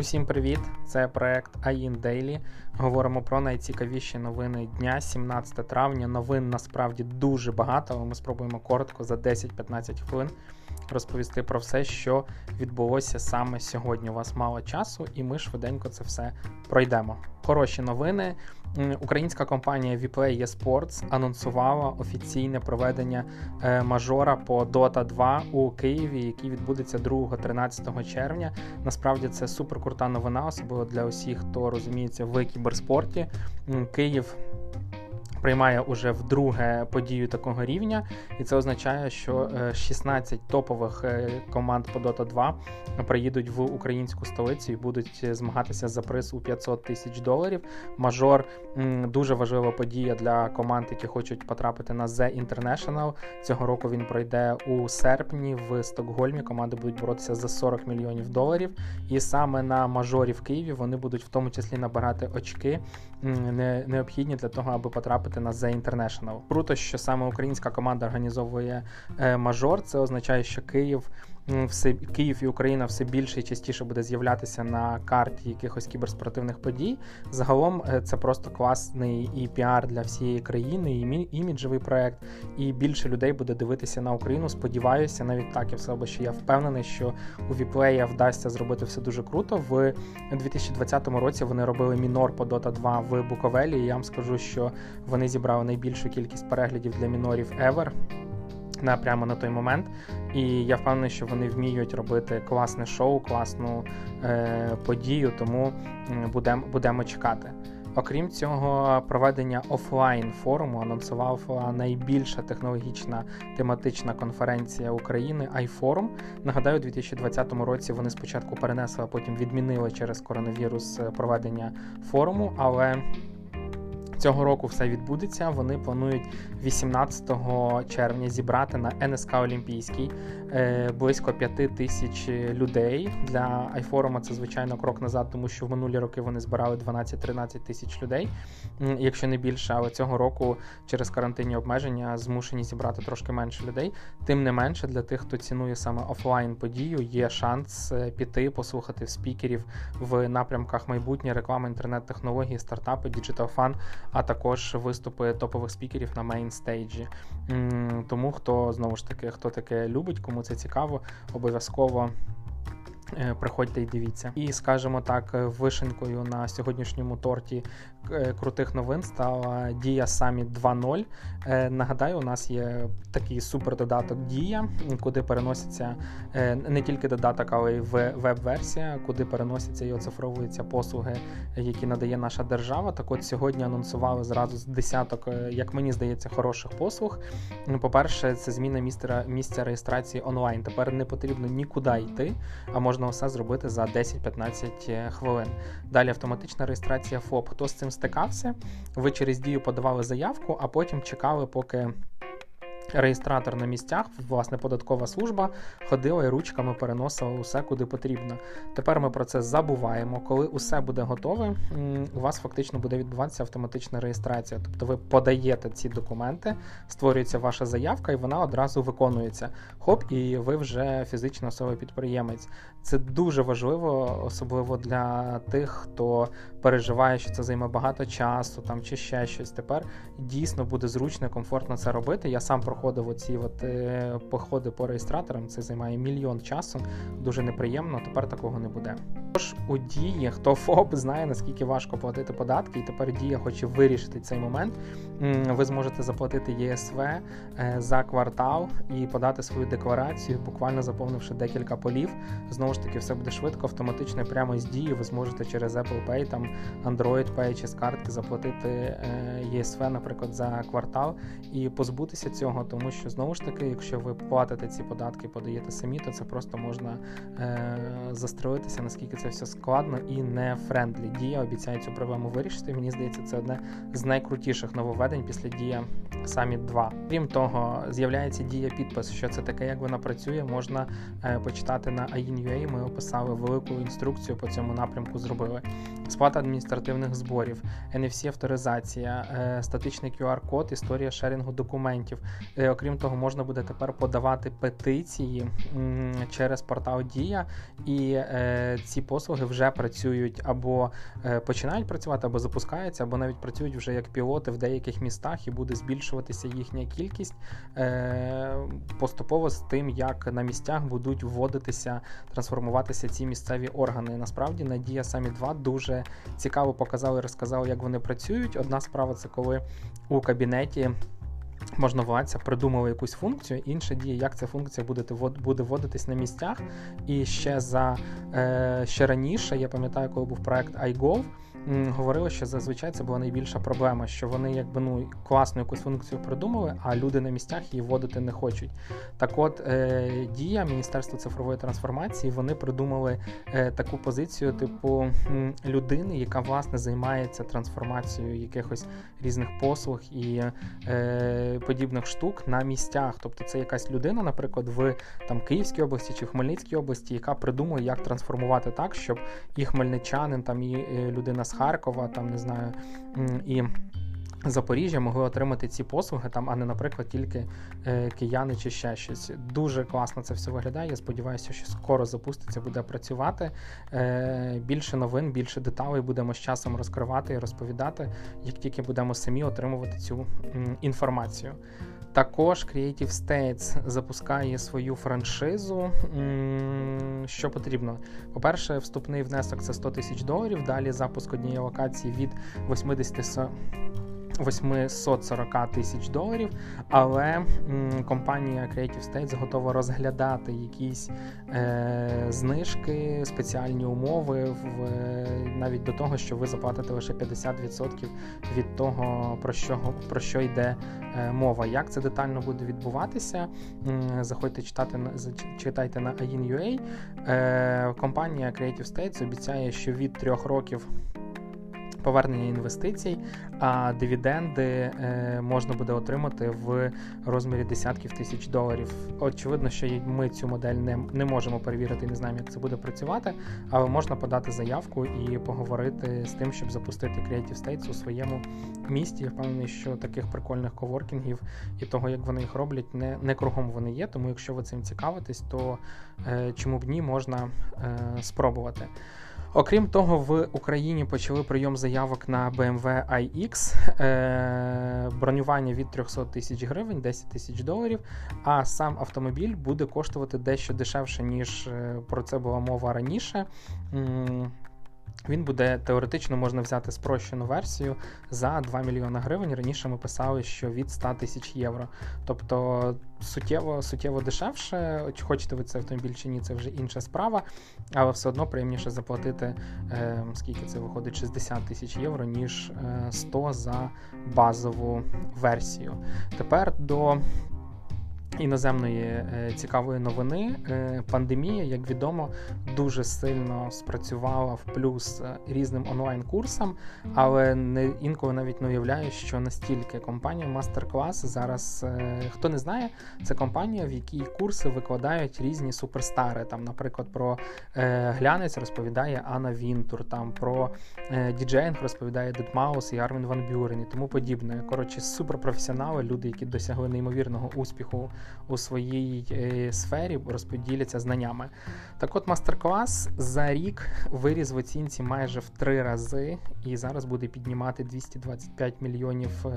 Усім привіт! Це проект АІН Daily. Говоримо про найцікавіші новини дня, 17 травня. Новин насправді дуже багато, ми спробуємо коротко за 10-15 хвилин розповісти про все, що відбулося саме сьогодні. У вас мало часу, і ми швиденько це все пройдемо. Хороші новини. Українська компанія Vplay eSports анонсувала офіційне проведення е, мажора по Dota 2 у Києві, який відбудеться 2-13 червня. Насправді це суперкрута новина, особливо для усіх, хто розуміється в кіберспорті. Київ приймає уже вдруге подію такого рівня, і це означає, що 16 е, топових е, команд по Dota 2 приїдуть в українську столицю і будуть змагатися за приз у 500 тисяч доларів. Мажор дуже важлива подія для команд, які хочуть потрапити на The International. Цього року він пройде у серпні в Стокгольмі. Команди будуть боротися за 40 мільйонів доларів. І саме на мажорі в Києві вони будуть в тому числі набирати очки, необхідні для того, аби потрапити потрапити на The International. Круто, що саме українська команда організовує е, мажор. Це означає, що Київ все Київ і Україна все більше і частіше буде з'являтися на карті якихось кіберспортивних подій. Загалом е, це просто класний і піар для всієї країни, і іміджевий проект. І більше людей буде дивитися на Україну. Сподіваюся, навіть так я в себе, що я впевнений, що у WePlay вдасться зробити все дуже круто. В 2020 році вони робили мінор по Dota 2 в Буковелі. і Я вам скажу, що вони зібрали найбільшу кількість переглядів для мінорів ever на прямо на той момент. І я впевнений, що вони вміють робити класне шоу, класну е, подію, тому будемо будемо чекати. Окрім цього, проведення офлайн форуму анонсував найбільша технологічна тематична конференція України iForum. Нагадаю, у 2020 році вони спочатку перенесли, а потім відмінили через коронавірус проведення форуму, але Цього року все відбудеться. Вони планують 18 червня зібрати на НСК Олімпійський е, близько 5 тисяч людей. Для айфорума це звичайно крок назад, тому що в минулі роки вони збирали 12-13 тисяч людей, якщо не більше. Але цього року через карантинні обмеження змушені зібрати трошки менше людей. Тим не менше, для тих, хто цінує саме офлайн подію, є шанс е, піти, послухати спікерів в напрямках майбутнє, реклами, інтернет-технології, стартапи, digital-фан, а також виступи топових спікерів на main stage 'і. Тому хто знову ж таки хто таке любить, кому це цікаво, обов'язково. Е, приходьте і дивіться. І скажімо так, вишенькою на сьогоднішньому торті е, крутих новин стала Дія Summit 2.0. Е, нагадаю, у нас є такий супер додаток Дія, куди переносяться не тільки додаток, але й веб-версія, куди переносяться і оцифровуються послуги, які надає наша держава. Так от сьогодні анонсували зразу з десяток, як мені здається, хороших послуг. Ну, по-перше, це зміна місця місця реєстрації онлайн. Тепер не потрібно нікуди йти, а можна все зробити за 10-15 е, хвилин. Далі автоматична реєстрація ФОП. Хто з цим стикався? Ви через дію подавали заявку, а потім чекали, поки Реєстратор на місцях, власне, податкова служба ходила і ручками переносила усе куди потрібно. Тепер ми про це забуваємо. Коли усе буде готове, у вас фактично буде відбуватися автоматична реєстрація. Тобто ви подаєте ці документи, створюється ваша заявка, і вона одразу виконується. Хоп, і ви вже фізична особа підприємець. Це дуже важливо, особливо для тих, хто переживає, що це займе багато часу там чи ще щось. Тепер дійсно буде зручно, і комфортно це робити. Я сам проходив оці от, е, походи по реєстраторам. Це займає мільйон часу. Дуже неприємно. Тепер такого не буде. Тож у дії, хто ФОП знає наскільки важко платити податки, і тепер дія хоче вирішити цей момент. Ви зможете заплатити ЄСВ е, за квартал і подати свою декларацію, буквально заповнивши декілька полів. Знову ж таки, все буде швидко, автоматично, прямо з дії. Ви зможете через Apple Pay, там Android Pay чи з картки заплатити е, ЄСВ, наприклад, за квартал і позбутися цього, тому що знову ж таки, якщо ви платите ці податки, подаєте самі, то це просто можна е, застрелитися, наскільки це все складно і не friendly. Дія обіцяє цю проблему вирішити. Мені здається, це одне з найкрутіших нововведень після дія Summit 2. Крім того, з'являється дія підпис. Що це таке, як вона працює, можна е, почитати на AIN.ua. Ми описали велику інструкцію по цьому напрямку. Зробили. Сплата адміністративних зборів, NFC авторизація, е, статичний QR-код, історія шерінгу документів. Е, окрім того, можна буде тепер подавати петиції через портал Дія, і е, ці послуги вже працюють або починають працювати, або запускаються, або навіть працюють вже як пілоти в деяких містах, і буде збільшуватися їхня кількість поступово з тим, як на місцях будуть вводитися, трансформуватися ці місцеві органи. Насправді Надія самі 2 дуже цікаво показали, розказали, як вони працюють. Одна справа це коли у кабінеті. Можновладця придумали якусь функцію, інша діє, як ця функція буде буде вводитись на місцях. І ще за е, ще раніше, я пам'ятаю, коли був проект iGov, говорили, що зазвичай це була найбільша проблема, що вони якби ну класну якусь функцію придумали, а люди на місцях її вводити не хочуть. Так от е, дія Міністерства цифрової трансформації вони придумали е, таку позицію, типу людини, яка власне займається трансформацією якихось різних послуг і е, подібних штук на місцях. Тобто це якась людина, наприклад, в там Київській області чи в Хмельницькій області, яка придумує, як трансформувати так, щоб і хмельничанин, там і е, людина з Харкова, там не знаю, і. Запоріжжя могли отримати ці послуги, там, а не, наприклад, тільки е, кияни чи ще щось. Дуже класно це все виглядає. Я сподіваюся, що скоро запуститься, буде працювати. Е, Більше новин, більше деталей будемо з часом розкривати і розповідати, як тільки будемо самі отримувати цю м, інформацію. Також Creative States запускає свою франшизу. Що потрібно? По-перше, вступний внесок це 100 тисяч доларів. Далі запуск однієї локації від 80 840 тисяч доларів, але компанія Creative States готова розглядати якісь е, знижки, спеціальні умови, в, навіть до того, що ви заплатите лише 50% від того, про що про що йде е, мова. Як це детально буде відбуватися? Заходьте читати читайте на. Е, Компанія Creative States обіцяє, що від трьох років повернення інвестицій, а дивіденди е, можна буде отримати в розмірі десятків тисяч доларів. Очевидно, що ми цю модель не не можемо перевірити, не знаємо, як це буде працювати, але можна подати заявку і поговорити з тим, щоб запустити Creative States у своєму місті. Я впевнений, що таких прикольних коворкінгів і того, як вони їх роблять, не не кругом вони є. Тому, якщо ви цим цікавитесь, то е, чому б ні можна е, спробувати. Окрім того, в Україні почали прийом заявок на BMW iX, е, бронювання від 300 тисяч гривень, 10 тисяч доларів. А сам автомобіль буде коштувати дещо дешевше, ніж е, про це була мова раніше. Він буде теоретично можна взяти спрощену версію за 2 мільйони гривень. Раніше ми писали, що від 100 тисяч євро. Тобто суттєво суттєво дешевше. Чи хочете ви цей автомобіль чи ні, це вже інша справа, але все одно приємніше заплатити, е, скільки це виходить, 60 тисяч євро, ніж е, 100 за базову версію. Тепер до іноземної е, цікавої новини. Е, пандемія, як відомо, дуже сильно спрацювала в плюс е, різним онлайн-курсам, але не інколи навіть не уявляю, що настільки компанія MasterClass зараз хто не знає, це компанія, в якій курси викладають різні суперстари. Там, наприклад, про глянець розповідає Анна Вінтур, там про діджеїнг розповідає Дед Маус і Армін Ван Бюрен і тому подібне. Коротше, суперпрофесіонали, люди, які досягли неймовірного успіху у своїй е, сфері, розподіляться знаннями. Так от мастер-клас за рік виріс в оцінці майже в три рази, і зараз буде піднімати 225 мільйонів е,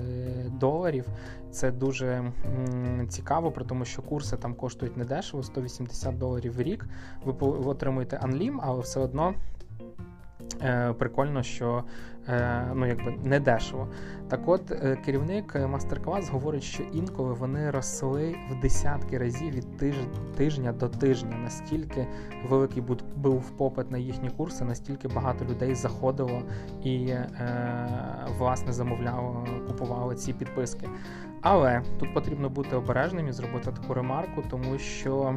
доларів. Це дуже цікаво, при тому що курси там коштують недешево, 180 доларів в рік. Ви отримуєте анлім, але все одно. Е, прикольно, що Е, ну якби не дешево. Так от е, керівник мастер-клас говорить, що інколи вони росли в десятки разів від тижня, до тижня. Настільки великий був попит на їхні курси, настільки багато людей заходило і власне замовляло, купувало ці підписки. Але тут потрібно бути обережним і зробити таку ремарку, тому що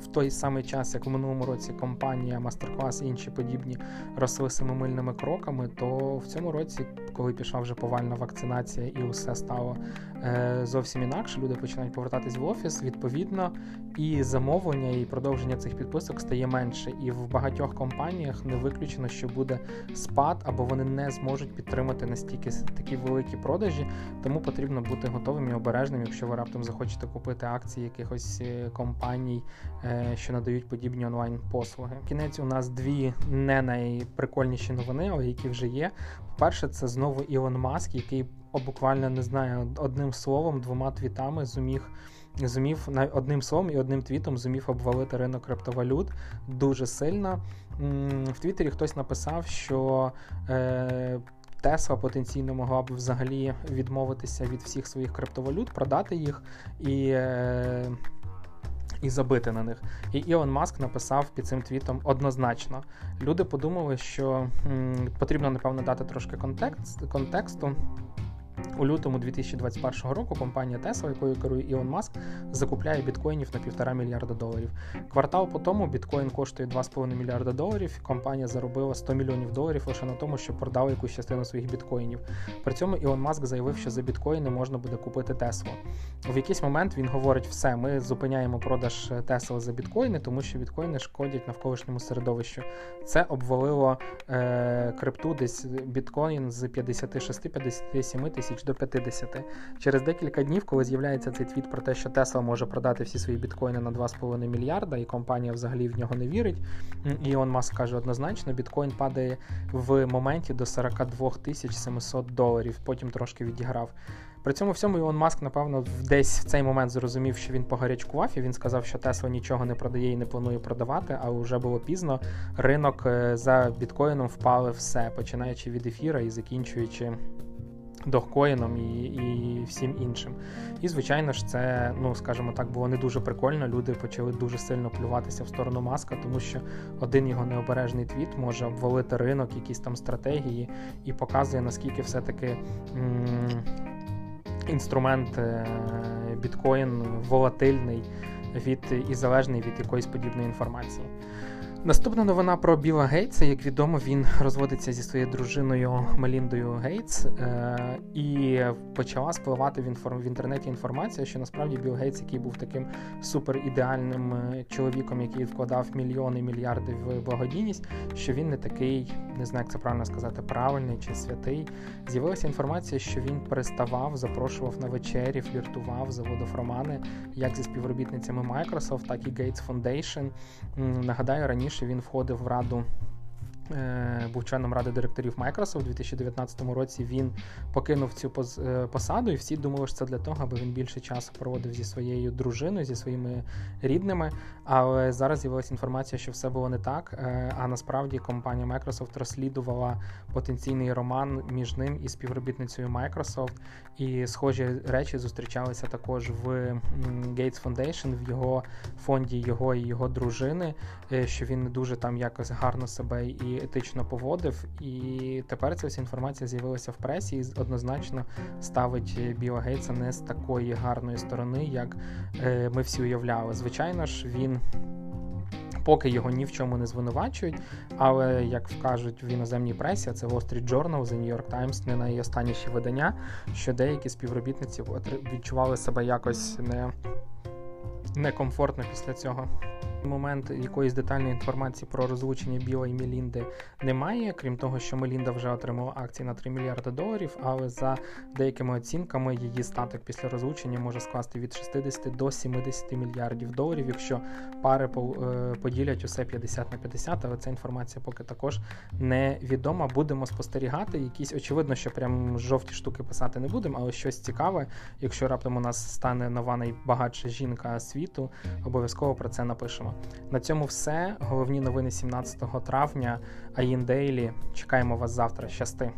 в той самий час, як в минулому році компанія MasterClass і інші подібні росли семимильними кроками, то в цьому році, коли пішла вже повальна вакцинація і усе стало е, зовсім інакше, люди починають повертатись в офіс. Відповідно, і замовлення, і продовження цих підписок стає менше. І в багатьох компаніях не виключено, що буде спад, або вони не зможуть підтримати настільки такі великі продажі, тому потрібно бути готовим і обережним, якщо ви раптом захочете купити акції якихось е, компаній, е, що надають подібні онлайн-послуги. Кінець у нас дві не найприкольніші новини, які вже є. Перше, це знову Ілон Маск, який буквально не знаю одним словом, двома твітами зуміг. Зумів одним словом і одним твітом зумів обвалити ринок криптовалют дуже сильно. В Твіттері хтось написав, що е, Тесла потенційно могла б взагалі відмовитися від всіх своїх криптовалют, продати їх і е, і забити на них. І Ілон Маск написав під цим твітом однозначно. Люди подумали, що м, потрібно, напевно, дати трошки контекст, контексту. У лютому 2021 року компанія Tesla, якою керує Ілон Маск, закупляє біткоїнів на півтора мільярда доларів. Квартал по тому біткоін коштує 2,5 мільярда доларів. Компанія заробила 100 мільйонів доларів лише на тому, що продала якусь частину своїх біткоїнів. При цьому Ілон Маск заявив, що за біткоїни можна буде купити Теслу. В якийсь момент він говорить: все, ми зупиняємо продаж Тесла за біткоїни, тому що біткоїни шкодять навколишньому середовищу. Це обвалило е, крипту десь біткоін з 56-57 тисяч до 50. Через декілька днів, коли з'являється цей твіт про те, що Тесла може продати всі свої біткоїни на 2,5 мільярда, і компанія взагалі в нього не вірить. Ілон Маск каже однозначно, біткоін падає в моменті до 42 тисяч 700 доларів, потім трошки відіграв. При цьому всьому Ілон Маск, напевно, десь в цей момент зрозумів, що він погарячкував, і він сказав, що Тесла нічого не продає і не планує продавати, а вже було пізно. Ринок е, за біткоїном впали все, починаючи від ефіра і закінчуючи дохкоїном і і всім іншим. І, звичайно ж, це, ну скажімо так, було не дуже прикольно. Люди почали дуже сильно плюватися в сторону маска, тому що один його необережний твіт може обвалити ринок, якісь там стратегії, і показує, наскільки все-таки. М- Інструмент е, біткоін волатильний від і залежний від якоїсь подібної інформації. Наступна новина про Біла Гейтса. Як відомо, він розводиться зі своєю дружиною Меліндою Гейтс, е- і почала спливати в інформ... в інтернеті інформація, що насправді Біл Гейтс, який був таким супер ідеальним е, чоловіком, який вкладав мільйони мільярди в благодійність, що він не такий, не знаю, як це правильно сказати, правильний чи святий. З'явилася інформація, що він переставав, запрошував на вечері, фліртував, заводив романи як зі співробітницями Microsoft, так і Gates Foundation. Нагадаю, раніше раніше він входив в раду був членом ради директорів Microsoft у 2019 році. Він покинув цю е, посаду, і всі думали, що це для того, аби він більше часу проводив зі своєю дружиною, зі своїми рідними. Але зараз з'явилася інформація, що все було не так. Е, а насправді компанія Microsoft розслідувала потенційний роман між ним і співробітницею Microsoft. І схожі речі зустрічалися також в Gates Foundation, в його фонді його і його дружини, що він не дуже там якось гарно себе і етично поводив. І тепер ця вся інформація з'явилася в пресі і однозначно ставить Біла Гейтса не з такої гарної сторони, як е, ми всі уявляли. Звичайно ж, він. Поки його ні в чому не звинувачують, але як кажуть в іноземній пресі, це Wall Street Journal, The New York Times, не найостанніші видання, що деякі співробітниці відчували себе якось не некомфортно після цього момент якоїсь детальної інформації про розлучення Біла і Мелінди немає, крім того, що Мелінда вже отримала акції на 3 мільярди доларів, але за деякими оцінками її статок після розлучення може скласти від 60 до 70 мільярдів доларів, якщо пари е, поділять усе 50 на 50, але ця інформація поки також невідома. Будемо спостерігати. Якісь очевидно, що прям жовті штуки писати не будемо, але щось цікаве. Якщо раптом у нас стане нова найбагатша жінка світу, обов'язково про це напишемо. На цьому все. Головні новини 17 травня. Аїн Дейлі. Чекаємо вас завтра. Щасти.